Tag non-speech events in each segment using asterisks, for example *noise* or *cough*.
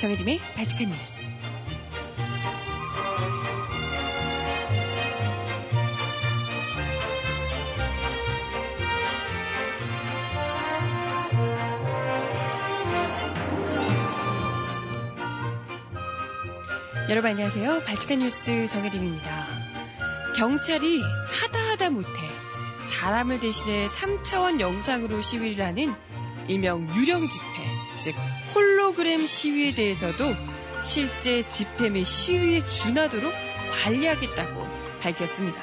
정혜림의 발칙한 뉴스. 여러분 안녕하세요. 발칙한 뉴스 정혜림입니다. 경찰이 하다 하다 못해 사람을 대신해 3차원 영상으로 시위를 하는 일명 유령 집회, 즉 홀로그램 시위에 대해서도 실제 집회 및 시위에 준하도록 관리하겠다고 밝혔습니다.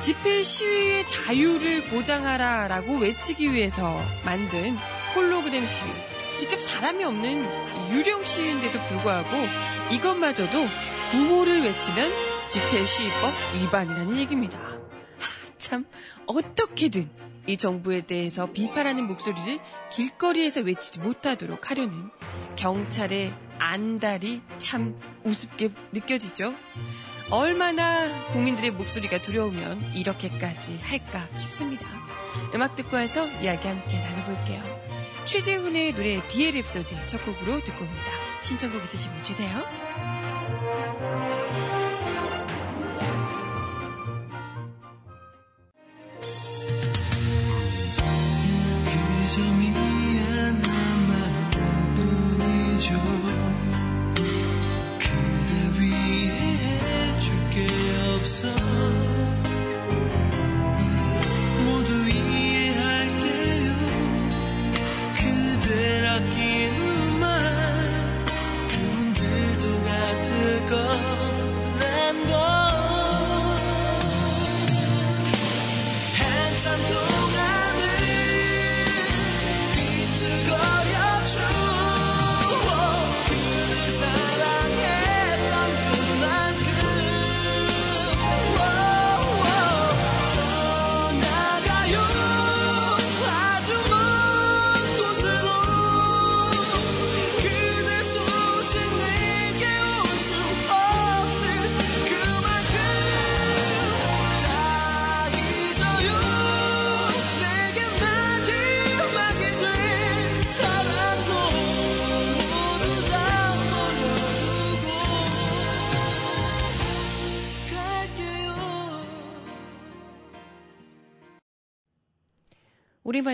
집회 시위의 자유를 보장하라 라고 외치기 위해서 만든 홀로그램 시위. 직접 사람이 없는 유령 시위인데도 불구하고 이것마저도 구호를 외치면 집회 시위법 위반이라는 얘기입니다. 하, 참 어떻게든 이 정부에 대해서 비판하는 목소리를 길거리에서 외치지 못하도록 하려는 경찰의 안달이 참 우습게 느껴지죠. 얼마나 국민들의 목소리가 두려우면 이렇게까지 할까 싶습니다. 음악 듣고 와서 이야기 함께 나눠볼게요. 최재훈의 노래 비엘 랩소디 첫 곡으로 듣고 옵니다. 신청곡 있으시면 주세요.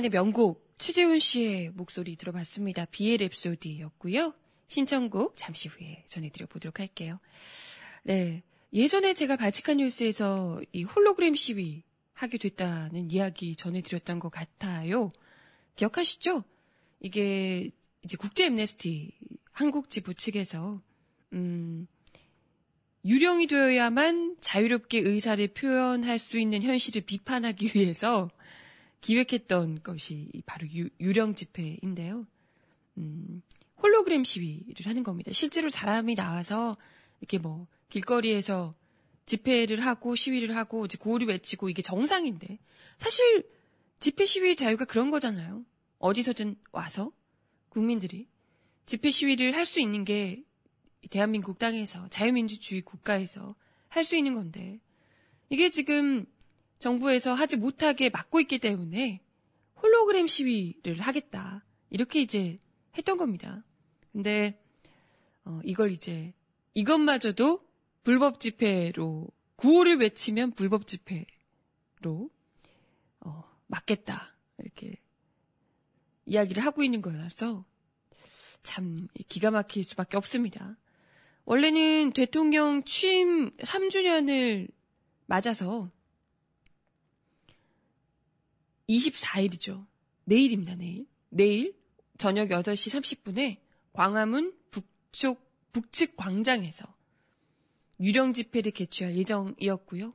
오랜만에 명곡 최재훈 씨의 목소리 들어봤습니다. 비의 랩소디였고요. 신청곡 잠시 후에 전해드려 보도록 할게요. 네. 예전에 제가 발칙한 뉴스에서 이 홀로그램 시위 하게 됐다는 이야기 전해드렸던 것 같아요. 기억하시죠? 이게 이제 국제 엠네스티 한국 지부 측에서 음, 유령이 되어야만 자유롭게 의사를 표현할 수 있는 현실을 비판하기 위해서 기획했던 것이 바로 유, 유령 집회인데요. 음, 홀로그램 시위를 하는 겁니다. 실제로 사람이 나와서 이렇게 뭐 길거리에서 집회를 하고 시위를 하고 이제 구호를 외치고 이게 정상인데 사실 집회 시위 자유가 그런 거잖아요. 어디서든 와서 국민들이 집회 시위를 할 수 있는 게 대한민국 땅에서 자유민주주의 국가에서 할 수 있는 건데 이게 지금 정부에서 하지 못하게 막고 있기 때문에 홀로그램 시위를 하겠다. 이렇게 이제 했던 겁니다. 근데 어, 이걸 이제 이것마저도 불법 집회로 구호를 외치면 불법 집회로 어, 막겠다. 이렇게 이야기를 하고 있는 거라서 참 기가 막힐 수밖에 없습니다. 원래는 대통령 취임 3주년을 맞아서 24일이죠. 내일입니다, 내일. 내일 저녁 8시 30분에 광화문 북쪽, 북측 광장에서 유령 집회를 개최할 예정이었고요.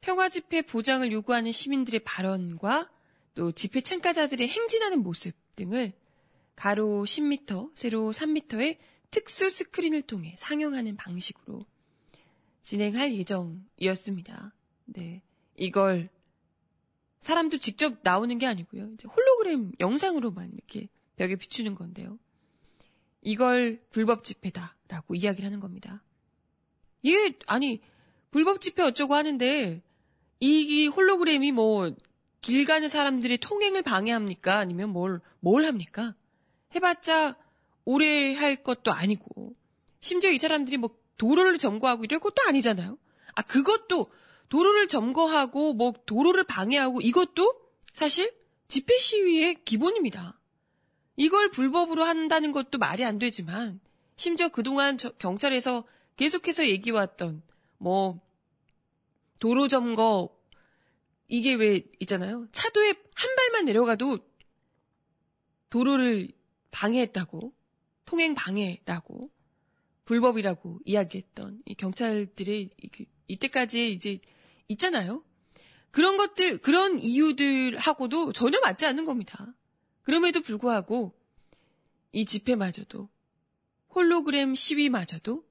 평화 집회 보장을 요구하는 시민들의 발언과 또 집회 참가자들의 행진하는 모습 등을 가로 10m, 세로 3m의 특수 스크린을 통해 상영하는 방식으로 진행할 예정이었습니다. 네. 이걸 사람도 직접 나오는 게 아니고요. 이제 홀로그램 영상으로만 이렇게 벽에 비추는 건데요. 이걸 불법 집회다라고 이야기를 하는 겁니다. 이게 아니 불법 집회 어쩌고 하는데 이 홀로그램이 뭐 길 가는 사람들의 통행을 방해합니까? 아니면 뭘 뭘 합니까? 해봤자 오래 할 것도 아니고 심지어 이 사람들이 뭐 도로를 점거하고 이럴 것도 아니잖아요. 아 그것도 도로를 점거하고 뭐 도로를 방해하고 이것도 사실 집회 시위의 기본입니다. 이걸 불법으로 한다는 것도 말이 안 되지만 심지어 그동안 저- 경찰에서 계속해서 얘기해왔던 뭐 도로 점거 이게 왜 있잖아요. 차도에 한 발만 내려가도 도로를 방해했다고 통행 방해라고 불법이라고 이야기했던 이 경찰들의 이- 그- 이때까지 이제 있잖아요. 그런 것들 그런 이유들하고도 전혀 맞지 않는 겁니다. 그럼에도 불구하고 이 집회마저도 홀로그램 시위마저도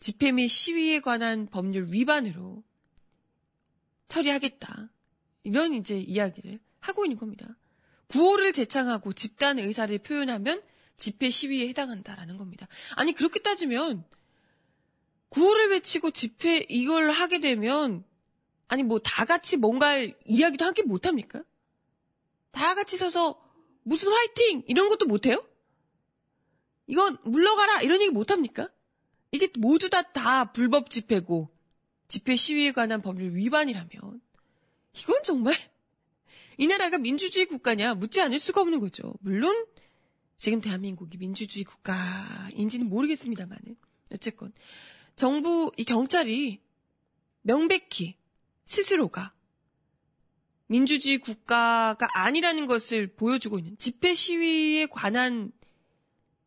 집회 및 시위에 관한 법률 위반으로 처리하겠다. 이런 이제 이야기를 하고 있는 겁니다. 구호를 제창하고 집단 의사를 표현하면 집회 시위에 해당한다라는 겁니다. 아니 그렇게 따지면 구호를 외치고 집회 이걸 하게 되면 아니 뭐 다 같이 뭔가 이야기도 함께 못 합니까? 다 같이 서서 무슨 화이팅 이런 것도 못 해요? 이건 물러가라 이런 얘기 못 합니까? 이게 모두 다다 불법 집회고 집회 시위에 관한 법률 위반이라면 이건 정말 *laughs* 이 나라가 민주주의 국가냐 묻지 않을 수가 없는 거죠. 물론 지금 대한민국이 민주주의 국가인지는 모르겠습니다만은 어쨌건 정부 이 경찰이 명백히 스스로가 민주주의 국가가 아니라는 것을 보여주고 있는 집회 시위에 관한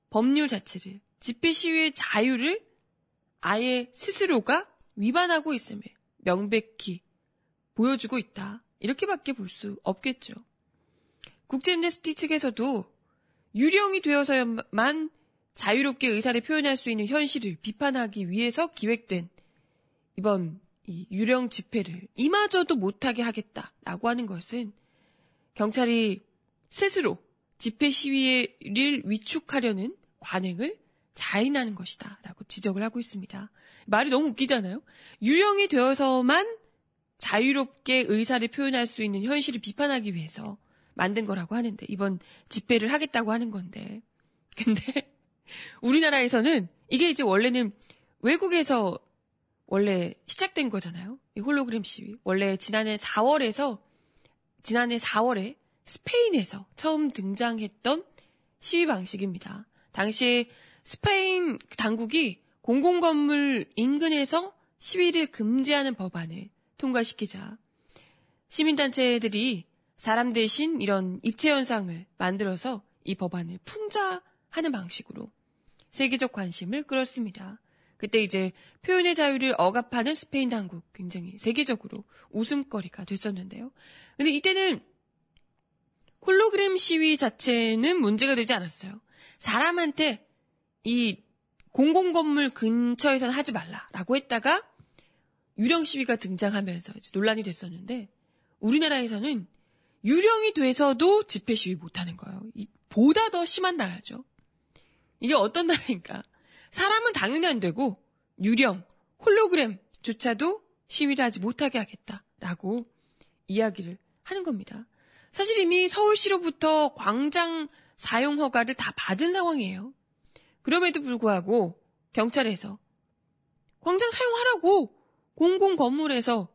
법률 자체를 집회 시위의 자유를 아예 스스로가 위반하고 있음을 명백히 보여주고 있다. 이렇게밖에 볼 수 없겠죠. 국제엠네스티 측에서도 유령이 되어서만 자유롭게 의사를 표현할 수 있는 현실을 비판하기 위해서 기획된 이번 이 유령 집회를 이마저도 못하게 하겠다라고 하는 것은 경찰이 스스로 집회 시위를 위축하려는 관행을 자인하는 것이다 라고 지적을 하고 있습니다. 말이 너무 웃기잖아요. 유령이 되어서만 자유롭게 의사를 표현할 수 있는 현실을 비판하기 위해서 만든 거라고 하는데 이번 집회를 하겠다고 하는 건데 근데 우리나라에서는 이게 이제 원래는 외국에서 원래 시작된 거잖아요. 이 홀로그램 시위. 원래 지난해 4월에서 지난해 4월에 스페인에서 처음 등장했던 시위 방식입니다. 당시 스페인 당국이 공공건물 인근에서 시위를 금지하는 법안을 통과시키자 시민단체들이 사람 대신 이런 입체 현상을 만들어서 이 법안을 풍자하는 방식으로 세계적 관심을 끌었습니다. 그때 이제 표현의 자유를 억압하는 스페인 당국 굉장히 세계적으로 웃음거리가 됐었는데요. 근데 이때는 홀로그램 시위 자체는 문제가 되지 않았어요. 사람한테 이 공공건물 근처에서는 하지 말라라고 했다가 유령 시위가 등장하면서 논란이 됐었는데 우리나라에서는 유령이 돼서도 집회 시위 못하는 거예요. 이- 보다 더 심한 나라죠. 이게 어떤 나라인가? 사람은 당연히 안 되고 유령, 홀로그램조차도 시위를 하지 못하게 하겠다라고 이야기를 하는 겁니다. 사실 이미 서울시로부터 광장 사용 허가를 다 받은 상황이에요. 그럼에도 불구하고 경찰에서 광장 사용하라고 공공 건물에서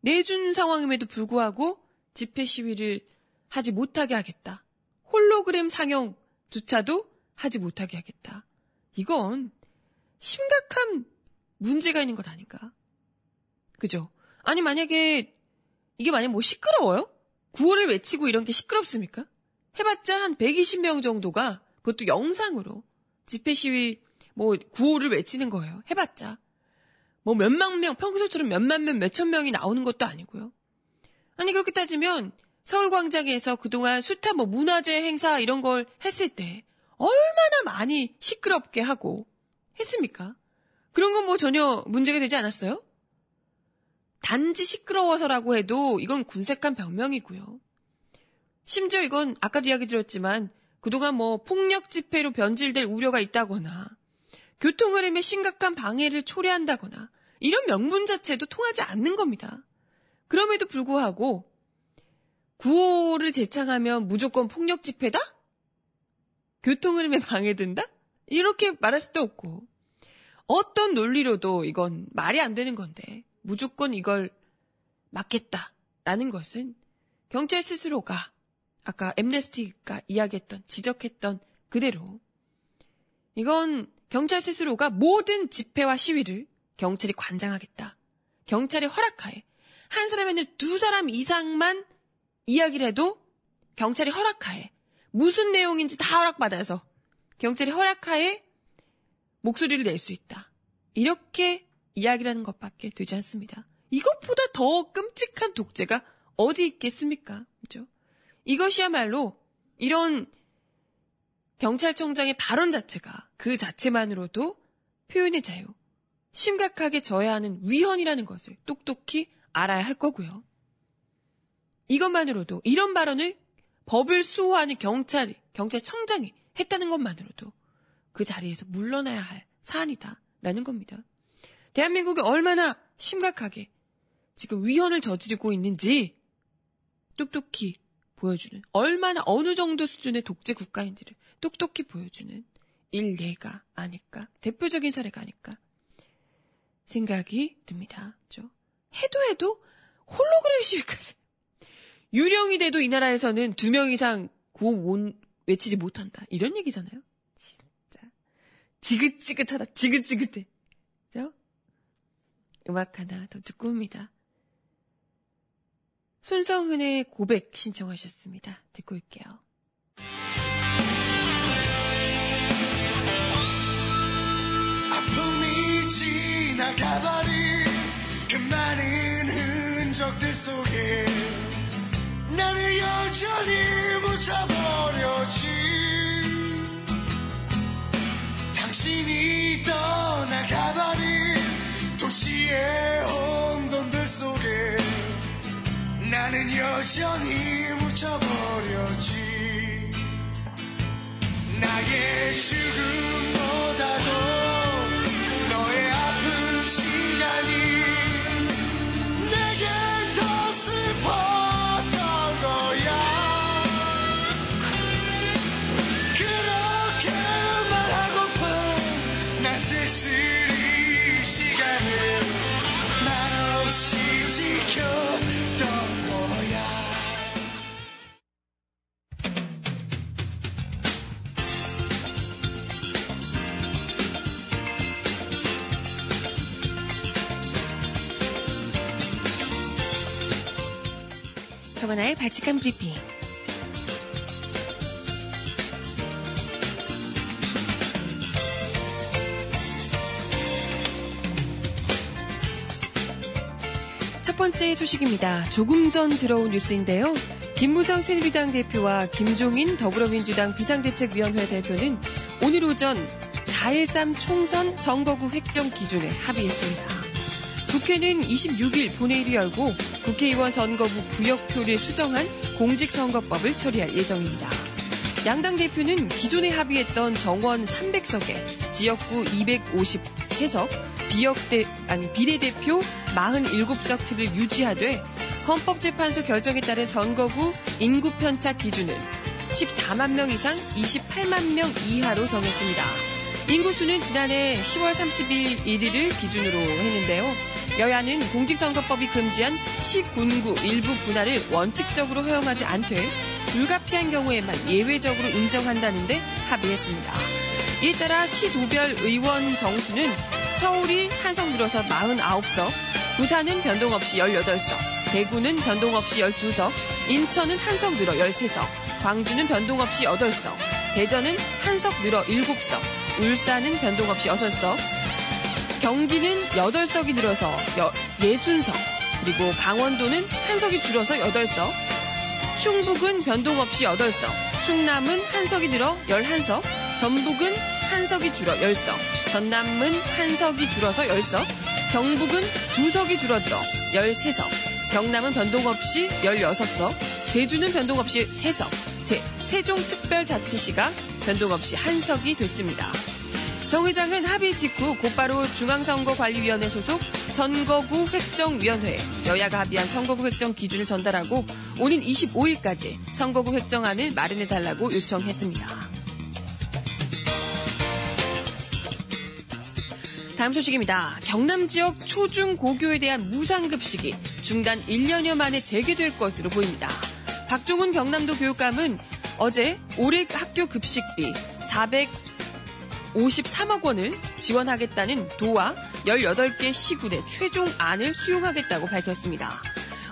내준 상황임에도 불구하고 집회 시위를 하지 못하게 하겠다. 홀로그램 상영조차도 하지 못하게 하겠다. 이건 심각한 문제가 있는 것 아닌가? 그죠? 아니 만약에 이게 만약 뭐 시끄러워요? 구호를 외치고 이런 게 시끄럽습니까? 해봤자 한 120명 정도가 그것도 영상으로 집회 시위 뭐 구호를 외치는 거예요. 해봤자 뭐 몇만 명 평소처럼 몇만 명 몇천 명이 나오는 것도 아니고요. 아니 그렇게 따지면 서울광장에서 그동안 숱한 뭐 문화재 행사 이런 걸 했을 때 얼마나 많이 시끄럽게 하고 했습니까? 그런 건 뭐 전혀 문제가 되지 않았어요? 단지 시끄러워서라고 해도 이건 군색한 변명이고요. 심지어 이건 아까도 이야기 드렸지만 그동안 뭐 폭력 집회로 변질될 우려가 있다거나 교통 흐름에 심각한 방해를 초래한다거나 이런 명분 자체도 통하지 않는 겁니다. 그럼에도 불구하고 구호를 제창하면 무조건 폭력 집회다? 교통 흐름에 방해된다? 이렇게 말할 수도 없고 어떤 논리로도 이건 말이 안 되는 건데 무조건 이걸 막겠다라는 것은 경찰 스스로가 아까 엠네스티가 이야기했던 지적했던 그대로 이건 경찰 스스로가 모든 집회와 시위를 경찰이 관장하겠다. 경찰의 허락하에 한 아니라 두 사람 이상만 이야기를 해도 경찰이 허락하에 무슨 내용인지 다 허락받아서 경찰이 허락하에 목소리를 낼 수 있다. 이렇게 이야기를 하는 것밖에 되지 않습니다. 이것보다 더 끔찍한 독재가 어디 있겠습니까? 그죠? 이것이야말로 이런 경찰청장의 발언 자체가 그 자체만으로도 표현의 자유, 심각하게 저해하는 위헌이라는 것을 똑똑히 알아야 할 거고요. 이것만으로도 이런 발언을 법을 수호하는 경찰, 경찰청장이 했다는 것만으로도 그 자리에서 물러나야 할 사안이다라는 겁니다. 대한민국이 얼마나 심각하게 지금 위헌을 저지르고 있는지 똑똑히 보여주는 얼마나 어느 정도 수준의 독재 국가인지를 똑똑히 보여주는 일례가 아닐까 대표적인 사례가 아닐까 생각이 듭니다. 그죠? 해도 해도 홀로그램 시위까지 유령이 돼도 이 나라에서는 두 명 이상 구호 못 외치지 못한다 이런 얘기잖아요. 진짜 지긋지긋하다 지긋지긋해. 그죠? 음악 하나 더 듣고 옵니다. 손성은의 고백 신청하셨습니다. 듣고 올게요. 아픔이 지나가버린 그 많은 흔적들 속에 나를 여전히 묻혀버렸지. 당신이 떠나가버린 도시의 혼돈들 속에 나는 여전히 묻혀버렸지. 나의 죽음보다도 정하나의 발칙한 브리핑. 첫 번째 소식입니다. 조금 전 들어온 뉴스인데요. 김무성 새누리당 대표와 김종인 더불어민주당 비상대책위원회 대표는 오늘 오전 4.13 총선 선거구 획정 기준에 합의했습니다. 국회는 26일 본회의를 열고 국회의원 선거구 구역표를 수정한 공직선거법을 처리할 예정입니다. 양당 대표는 기존에 합의했던 정원 300석에 지역구 253석, 비역대, 아니, 비례대표 47석 틀을 유지하되 헌법재판소 결정에 따른 선거구 인구 편차 기준을 14만 명 이상 28만 명 이하로 정했습니다. 인구수는 지난해 10월 30일 1일을 기준으로 했는데요. 여야는 공직선거법이 금지한 시군구 일부 분할을 원칙적으로 허용하지 않되 불가피한 경우에만 예외적으로 인정한다는데 합의했습니다. 이에 따라 시도별 의원 정수는 서울이 한 석 늘어서 49석, 부산은 변동 없이 18석, 대구는 변동 없이 12석, 인천은 한 석 늘어 13석, 광주는 변동 없이 8석, 대전은 한 석 늘어 7석, 울산은 변동 없이 6석, 경기는 8석이 늘어서 60석, 그리고 강원도는 한 석이 줄어서 8석, 충북은 변동 없이 8석, 충남은 한 석이 늘어 11석, 전북은 한 석이 줄어 10석, 전남은 한 석이 줄어서 10석, 경북은 두 석이 줄어들어 13석, 경남은 변동 없이 16석, 제주는 변동 없이 3석, 제, 세종특별자치시가 변동 없이 한 석이 됐습니다. 정 회장은 합의 직후 곧바로 중앙선거관리위원회 소속 선거구 획정위원회에 여야가 합의한 선거구 획정 기준을 전달하고 오는 25일까지 선거구 획정안을 마련해달라고 요청했습니다. 다음 소식입니다. 경남 지역 초중고교에 대한 무상급식이 중단 1년여 만에 재개될 것으로 보입니다. 박종훈 경남도 교육감은 어제 올해 학교 급식비 400 453억 원을 지원하겠다는 도와 18개 시군의 최종 안을 수용하겠다고 밝혔습니다.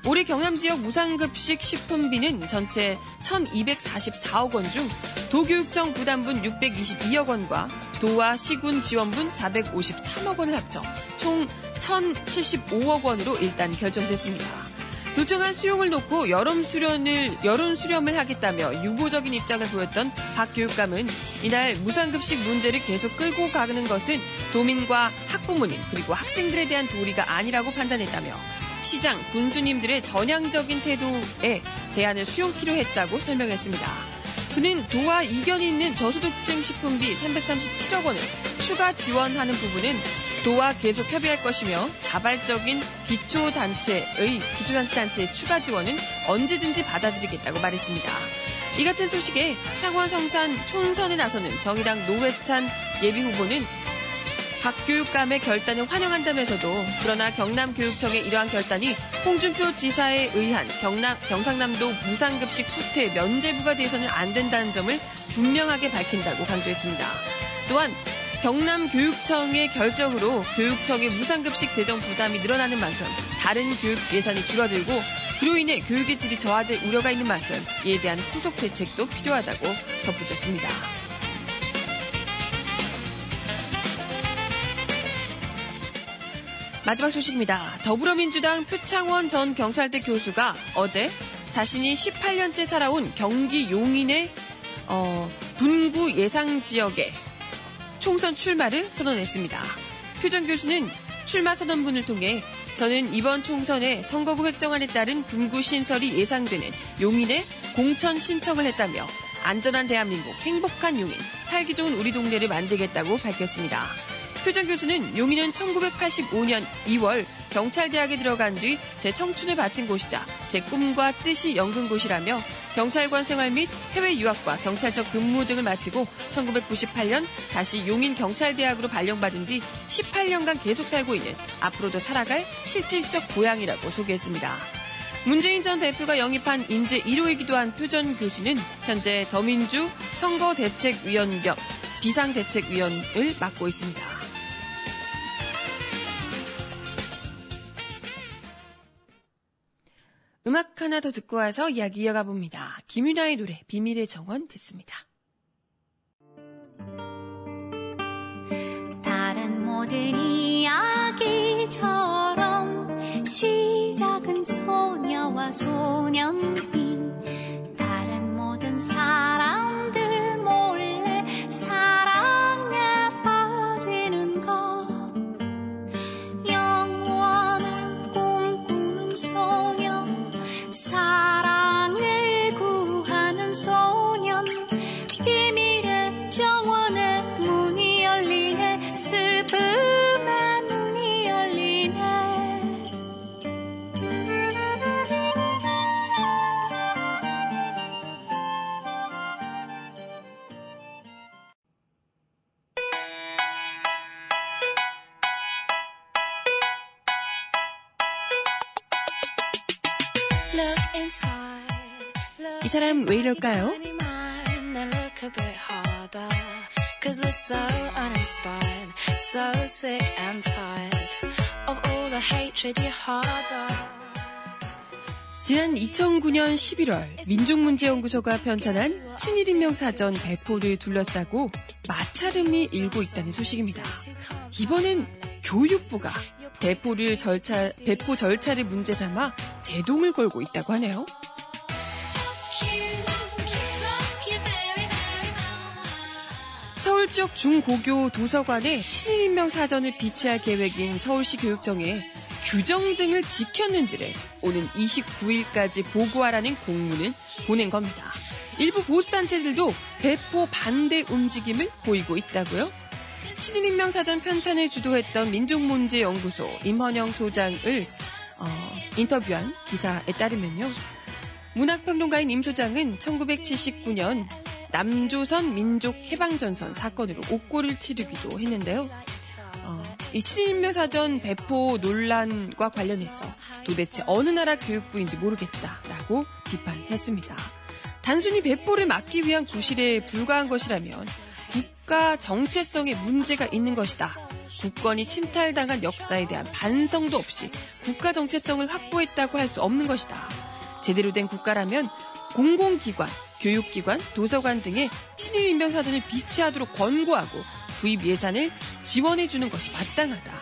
올해 경남 지역 무상급식 식품비는 전체 1,244억 원 중 도교육청 부담분 622억 원과 도와 시군 지원분 453억 원을 합쳐 총 1,075억 원으로 일단 결정됐습니다. 도청한 수용을 놓고 여름 수련을 여름 수렴을 하겠다며 유보적인 입장을 보였던 박 교육감은 이날 무상급식 문제를 계속 끌고 가는 것은 도민과 학부모님 그리고 학생들에 대한 도리가 아니라고 판단했다며 시장, 군수님들의 전향적인 태도에 제안을 수용키로 했다고 설명했습니다. 그는 도와 이견이 있는 저소득층 식품비 337억 원을 추가 지원하는 부분은 도와 계속 협의할 것이며 자발적인 기초단체의 기초단체단체의 추가 지원은 언제든지 받아들이겠다고 말했습니다. 이 같은 소식에 창원 성산 촌선에 나서는 정의당 노회찬 예비 후보는 박 교육감의 결단을 환영한다면서도 그러나 경남교육청의 이러한 결단이 홍준표 지사에 의한 경남, 경상남도 무상급식 후퇴 면제부가 돼서는 안 된다는 점을 분명하게 밝힌다고 강조했습니다. 또한 경남교육청의 결정으로 교육청의 무상급식 재정 부담이 늘어나는 만큼 다른 교육 예산이 줄어들고 그로 인해 교육의 질이 저하될 우려가 있는 만큼 이에 대한 후속 대책도 필요하다고 덧붙였습니다. 마지막 소식입니다. 더불어민주당 표창원 전 경찰대 교수가 어제 자신이 18년째 살아온 경기 용인의 어, 분구 예상 지역에 총선 출마를 선언했습니다. 표정 교수는 출마 선언문을 통해 저는 이번 총선에 선거구 획정안에 따른 분구 신설이 예상되는 용인에 공천 신청을 했다며 안전한 대한민국, 행복한 용인, 살기 좋은 우리 동네를 만들겠다고 밝혔습니다. 표정 교수는 용인은 1985년 2월 경찰대학에 들어간 뒤 제 청춘을 바친 곳이자 제 꿈과 뜻이 연근 곳이라며 경찰관 생활 및 해외 유학과 경찰적 근무 등을 마치고 1998년 다시 용인 경찰대학으로 발령받은 뒤 18년간 계속 살고 있는 앞으로도 살아갈 실질적 고향이라고 소개했습니다. 문재인 전 대표가 영입한 인재 1호이기도 한 표전 교수는 현재 더민주 선거대책위원 겸 비상대책위원을 맡고 있습니다. 음악 하나 더 듣고 와서 이야기 이어가 봅니다. 김윤아의 노래 비밀의 정원 듣습니다. 다른 모든 이야기처럼 시작은 소녀와 소년이 사람 왜 이럴까요? Cause we're so uninspired, so sick and tired of all the hatred you harbor. 지난 2009년 11월 민족문제연구소가 편찬한 친일 인명 사전 배포를 둘러싸고 마찰음이 일고 있다는 소식입니다. 이번엔 교육부가 배포를 절차, 배포 절차를 문제 삼아 제동을 걸고 있다고 하네요. 지역 중고교 도서관에 친일인명 사전을 비치할 계획인 서울시 교육청에 규정 등을 지켰는지를 오는 29일까지 보고하라는 공문을 보낸 겁니다. 일부 보수단체들도 배포 반대 움직임을 보이고 있다고요. 친일인명 사전 편찬을 주도했던 민족문제연구소 임헌영 소장을 어, 인터뷰한 기사에 따르면요. 문학평론가인 임 소장은 1979년 남조선 민족 해방전선 사건으로 옥고를 치르기도 했는데요. 어, 이 친일인명사전 배포 논란과 관련해서 도대체 어느 나라 교육부인지 모르겠다라고 비판했습니다. 단순히 배포를 막기 위한 구실에 불과한 것이라면 국가 정체성에 문제가 있는 것이다. 국권이 침탈당한 역사에 대한 반성도 없이 국가 정체성을 확보했다고 할 수 없는 것이다. 제대로 된 국가라면 공공기관, 교육기관, 도서관 등의 친일 인명 사전을 비치하도록 권고하고 구입 예산을 지원해주는 것이 마땅하다.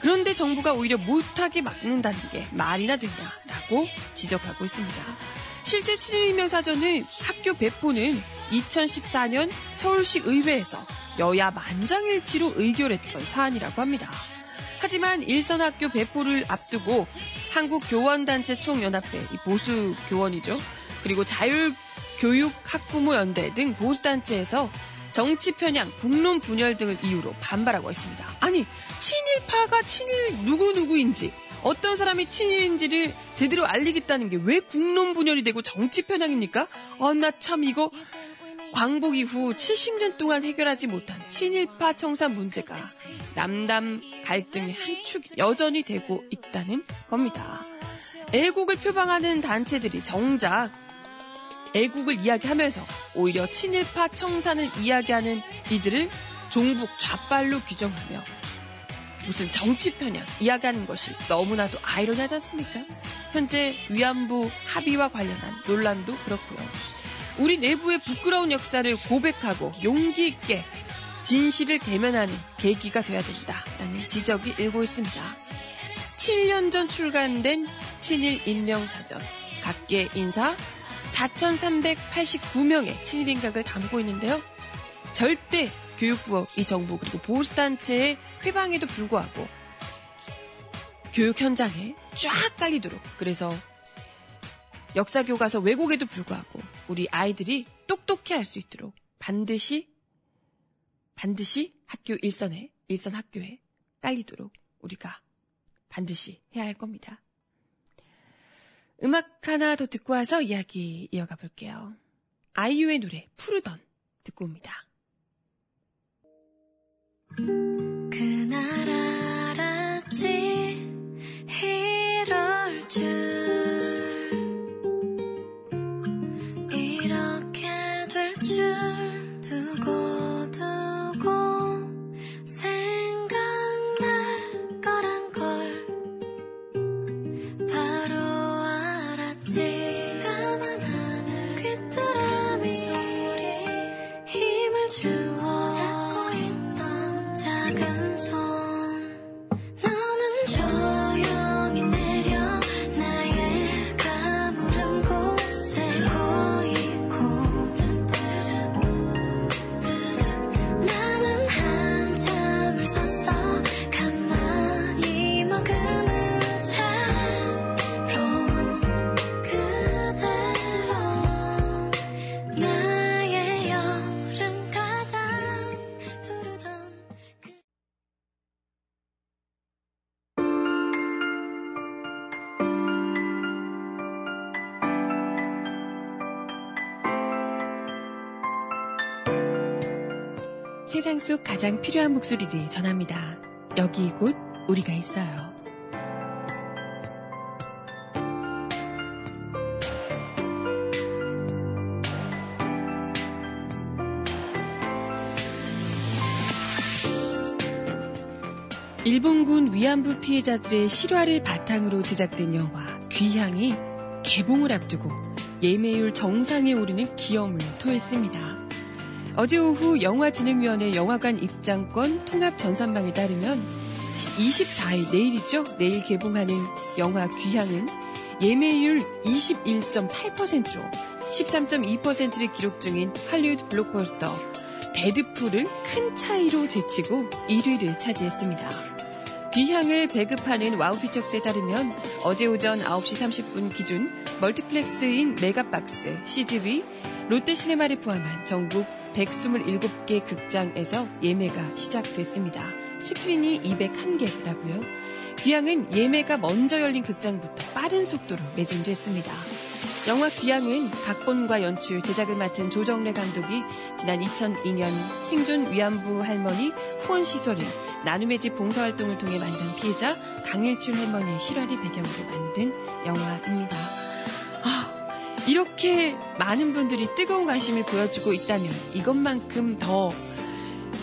그런데 정부가 오히려 못하게 막는다는 게 말이나 되냐라고 지적하고 있습니다. 실제 친일 인명 사전은 학교 배포는 2014년 서울시 의회에서 여야 만장일치로 의결했던 사안이라고 합니다. 하지만 일선 학교 배포를 앞두고 한국교원단체 총연합회, 보수 교원이죠. 그리고 자율 교육 학부모 연대 등 보수단체에서 정치 편향, 국론 분열 등을 이유로 반발하고 있습니다. 아니, 친일파가 친일 누구누구인지, 어떤 사람이 친일인지를 제대로 알리겠다는 게 왜 국론 분열이 되고 정치 편향입니까? 아, 나참 이거 광복 이후 70년 동안 해결하지 못한 친일파 청산 문제가 남남 갈등의 한 축이 여전히 되고 있다는 겁니다. 애국을 표방하는 단체들이 정작 애국을 이야기하면서 오히려 친일파 청산을 이야기하는 이들을 종북 좌빨로 규정하며 무슨 정치 편향 이야기하는 것이 너무나도 아이러니하지 않습니까? 현재 위안부 합의와 관련한 논란도 그렇고요. 우리 내부의 부끄러운 역사를 고백하고 용기 있게 진실을 대면하는 계기가 돼야 된다라는 지적이 일고 있습니다. 7년 전 출간된 친일 인명사전 각계 인사 4,389명의 친일인각을 담고 있는데요. 절대 교육부, 이 정부 그리고 보수단체의 회방에도 불구하고 교육 현장에 쫙 깔리도록 그래서 역사 교과서 왜곡에도 불구하고 우리 아이들이 똑똑히 할 수 있도록 반드시 반드시 학교 일선에 일선 학교에 깔리도록 우리가 반드시 해야 할 겁니다. 음악 하나 더 듣고 와서 이야기 이어가 볼게요. 아이유의 노래 푸르던 듣고 옵니다. 그날 알았지 세상 속 가장 필요한 목소리를 전합니다. 여기 곧 우리가 있어요. 일본군 위안부 피해자들의 실화를 바탕으로 제작된 영화 귀향이 개봉을 앞두고 예매율 정상에 오르는 기염을 토했습니다. 어제 오후 영화진흥위원회 영화관 입장권 통합 전산망에 따르면 24일 내일이죠. 내일 개봉하는 영화 귀향은 예매율 21.8%로 13.2%를 기록 중인 할리우드 블록버스터 데드풀을 큰 차이로 제치고 1위를 차지했습니다. 귀향을 배급하는 와우피처스에 따르면 어제 오전 9시 30분 기준 멀티플렉스인 메가박스, CGV, 롯데시네마를 포함한 전국 127개 극장에서 예매가 시작됐습니다. 스크린이 201개라고요. 귀향은 예매가 먼저 열린 극장부터 빠른 속도로 매진됐습니다. 영화 귀향은 각본과 연출, 제작을 맡은 조정래 감독이 지난 2002년 생존 위안부 할머니 후원 시설인 나눔의 집 봉사활동을 통해 만든 피해자 강일출 할머니의 실화를 배경으로 만든 영화입니다. 아, 이렇게 많은 분들이 뜨거운 관심을 보여주고 있다면 이것만큼 더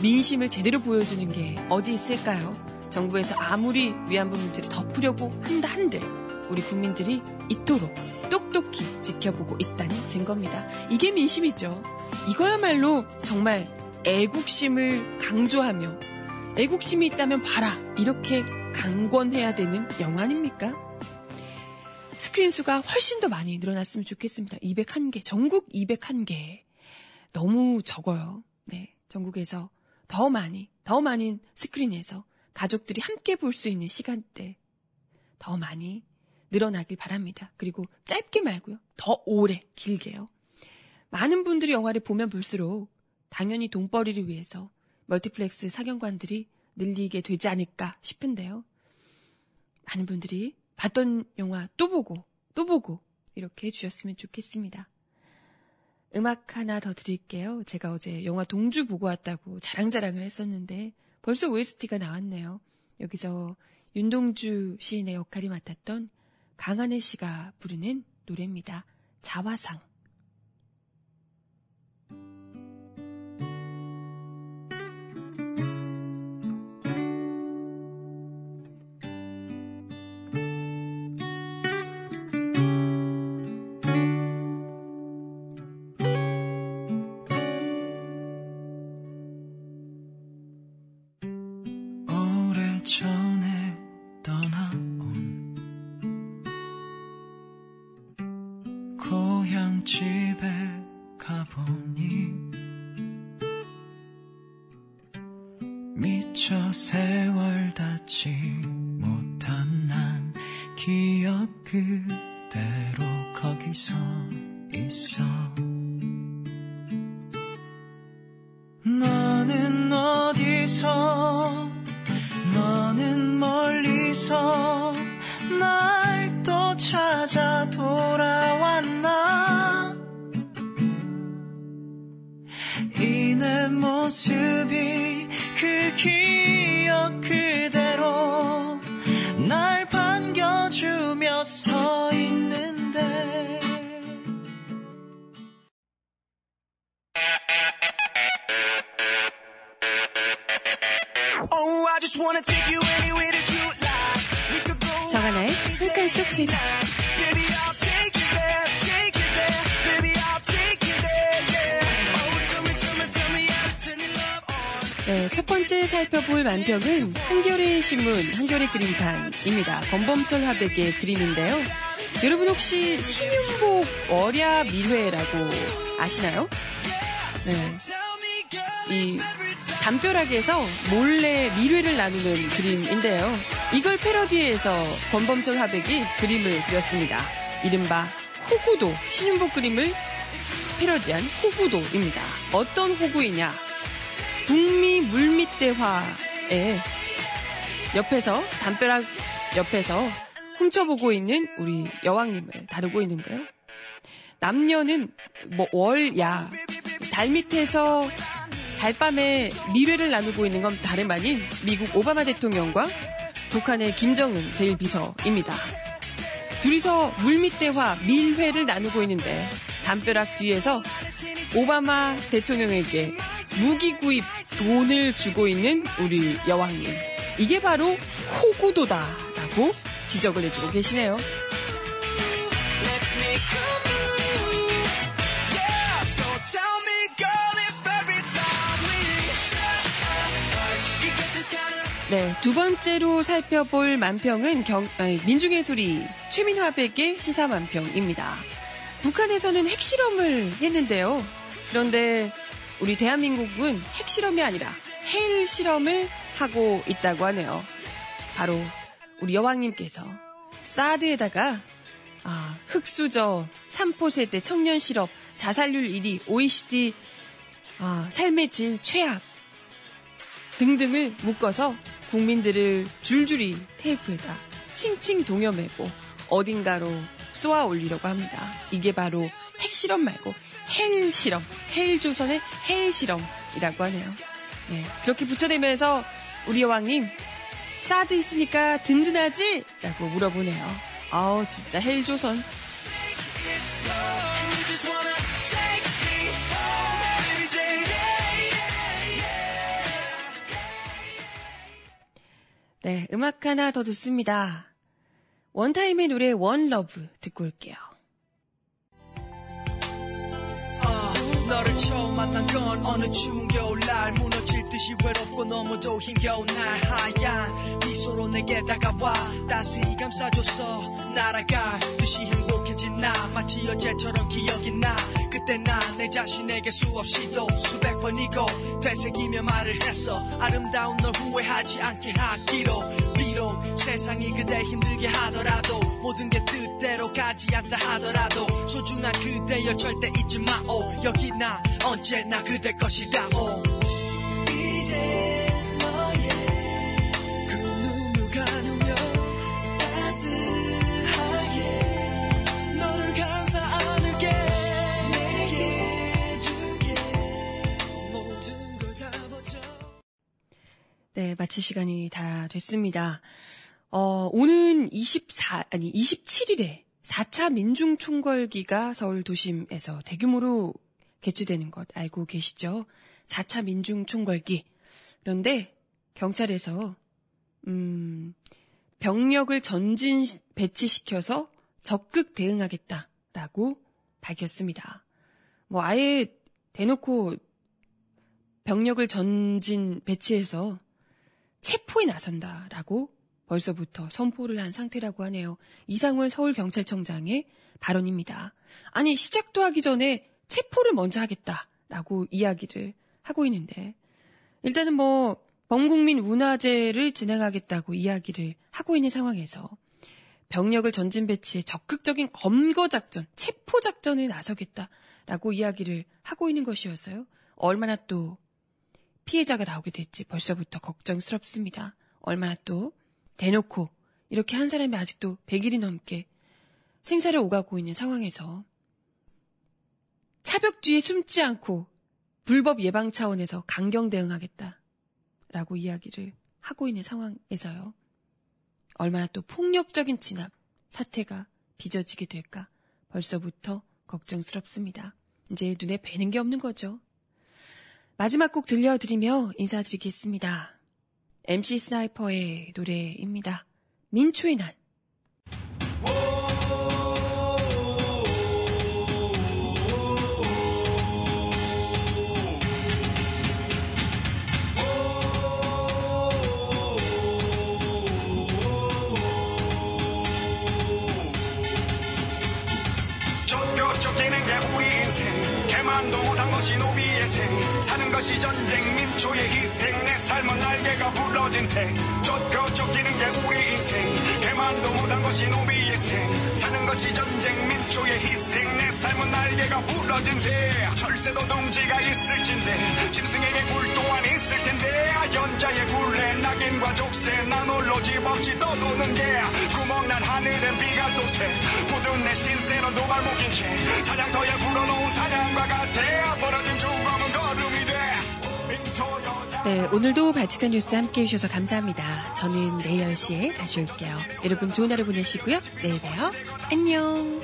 민심을 제대로 보여주는 게 어디 있을까요? 정부에서 아무리 위안부 문제를 덮으려고 한다 한들 우리 국민들이 이토록 똑똑히 지켜보고 있다는 증거입니다. 이게 민심이죠. 이거야말로 정말 애국심을 강조하며 애국심이 있다면 봐라 이렇게 강권해야 되는 영화 아닙니까? 스크린 수가 훨씬 더 많이 늘어났으면 좋겠습니다. 201개, 전국 201개. 너무 적어요. 네, 전국에서 더 많이, 더 많은 스크린에서 가족들이 함께 볼 수 있는 시간대 더 많이 늘어나길 바랍니다. 그리고 짧게 말고요. 더 오래, 길게요. 많은 분들이 영화를 보면 볼수록 당연히 돈벌이를 위해서 멀티플렉스 상영관들이 늘리게 되지 않을까 싶은데요. 많은 분들이 봤던 영화 또 보고, 또 보고, 이렇게 해주셨으면 좋겠습니다. 음악 하나 더 드릴게요. 제가 어제 영화 동주 보고 왔다고 자랑자랑을 했었는데 벌써 OST가 나왔네요. 여기서 윤동주 시인의 역할이 맡았던 강하늘 씨가 부르는 노래입니다. 자화상. 정하나의 한칸 속 세상. Oh. 네, 첫 번째 살펴볼 만평은 한겨레 신문, 한겨레 그림판입니다. 범범철 화백의 그림인데요. 여러분 혹시 신윤복 월야 밀회라고 아시나요? 네. 이 담벼락에서 몰래 밀회를 나누는 그림인데요. 이걸 패러디해서 권범철 화백이 그림을 그렸습니다. 이른바 호구도, 신윤복 그림을 패러디한 호구도입니다. 어떤 호구이냐? 북미 물밑대화에 옆에서 담벼락 옆에서 훔쳐보고 있는 우리 여왕님을 다루고 있는데요. 남녀는 뭐 월야 달 밑에서 달밤에 미래를 나누고 있는 건 다름 아닌 미국 오바마 대통령과 북한의 김정은 제1비서입니다. 둘이서 물밑대화 밀회를 나누고 있는데 담벼락 뒤에서 오바마 대통령에게 무기 구입 돈을 주고 있는 우리 여왕님. 이게 바로 호구도다라고 지적을 해주고 계시네요. 네, 두 번째로 살펴볼 만평은 경, 아니, 민중의 소리 최민화 백의 시사 만평입니다. 북한에서는 핵실험을 했는데요. 그런데 우리 대한민국은 핵실험이 아니라 핵 실험을 하고 있다고 하네요. 바로 우리 여왕님께서 사드에다가 아, 흑수저, 삼포세대, 청년 실업, 자살률 1위, OECD 아, 삶의 질 최악 등등을 묶어서 국민들을 줄줄이 테이프에다 칭칭 동여매고 어딘가로 쏘아 올리려고 합니다. 이게 바로 핵실험 말고 hell 실험, 헬조선의 hell 실험이라고 하네요. 네, 그렇게 붙여대면서 우리 여왕님 사드 있으니까 든든하지? 라고 물어보네요. 아우 진짜 헬조선 네, 음악 하나 더 듣습니다. 원타임의 노래 원러브 듣고 올게요. 어, 너를 처음 만난 건 어느 추운 겨울날 무너질 듯이 외롭고 너무도 힘겨운 날 하얀 미소로 내게 다가와 따스히 감싸줘서 날아갈 듯이 행복해진 나 마치 어제처럼 기억이 나 그때 난 내 자신에게 수없이도 수백 번이고 되새기며 말을 했어. 아름다운 널 후회하지 않게 하기로. 비록 세상이 그대 힘들게 하더라도 모든 게 뜻대로 가지 않다 하더라도 소중한 그대여 절대 잊지 마오. 여기 나 언제나 그대 것이다 오. 이제 마칠 시간이 다 됐습니다. 어, 오는 24, 아니, 27일에 4차 민중총궐기가 서울 도심에서 대규모로 개최되는 것 알고 계시죠? 4차 민중총궐기. 그런데 경찰에서, 음, 병력을 전진 배치시켜서 적극 대응하겠다라고 밝혔습니다. 뭐 아예 대놓고 병력을 전진 배치해서 체포에 나선다라고 벌써부터 선포를 한 상태라고 하네요. 이상훈 서울경찰청장의 발언입니다. 아니 시작도 하기 전에 체포를 먼저 하겠다라고 이야기를 하고 있는데 일단은 뭐 범국민 문화제를 진행하겠다고 이야기를 하고 있는 상황에서 병력을 전진 배치해 적극적인 검거 작전, 체포 작전에 나서겠다라고 이야기를 하고 있는 것이었어요. 얼마나 또 피해자가 나오게 될지 벌써부터 걱정스럽습니다. 얼마나 또 대놓고 이렇게 한 사람이 아직도 100일이 넘게 생사를 오가고 있는 상황에서 차벽 뒤에 숨지 않고 불법 예방 차원에서 강경 대응하겠다라고 이야기를 하고 있는 상황에서요. 얼마나 또 폭력적인 진압 사태가 빚어지게 될까 벌써부터 걱정스럽습니다. 이제 눈에 뵈는 게 없는 거죠. 마지막 곡 들려드리며 인사드리겠습니다. MC 스나이퍼의 노래입니다. 민초의 난. 쫓겨 쫓기는 게 우리 인생 개만도 못한 것이 노비의 생 사는 것이 전쟁 민초의 희생. 내 삶은 날개가 부러진 생 쫓겨 쫓기는 게 우리 인생. 개만도 못한 것이 노비의 생 사는 것이 전쟁 민초의 희생. 내 삶은 날개가 부러진 새 철새도 둥지가 있을진데 짐승에게 굴 또한 있을 텐데 연자의 굴레 낙인과 족쇄 난 홀로 집없이 떠도는 게 구멍난 하늘은 비가 또새. 모든 내 신세는 도발 묶인 채 사냥터에 불어놓은 사냥과 같아 네, 오늘도 발칙한 뉴스 함께 해주셔서 감사합니다. 저는 내일 10시에 다시 올게요. 여러분 좋은 하루 보내시고요. 내일 봬요. 안녕.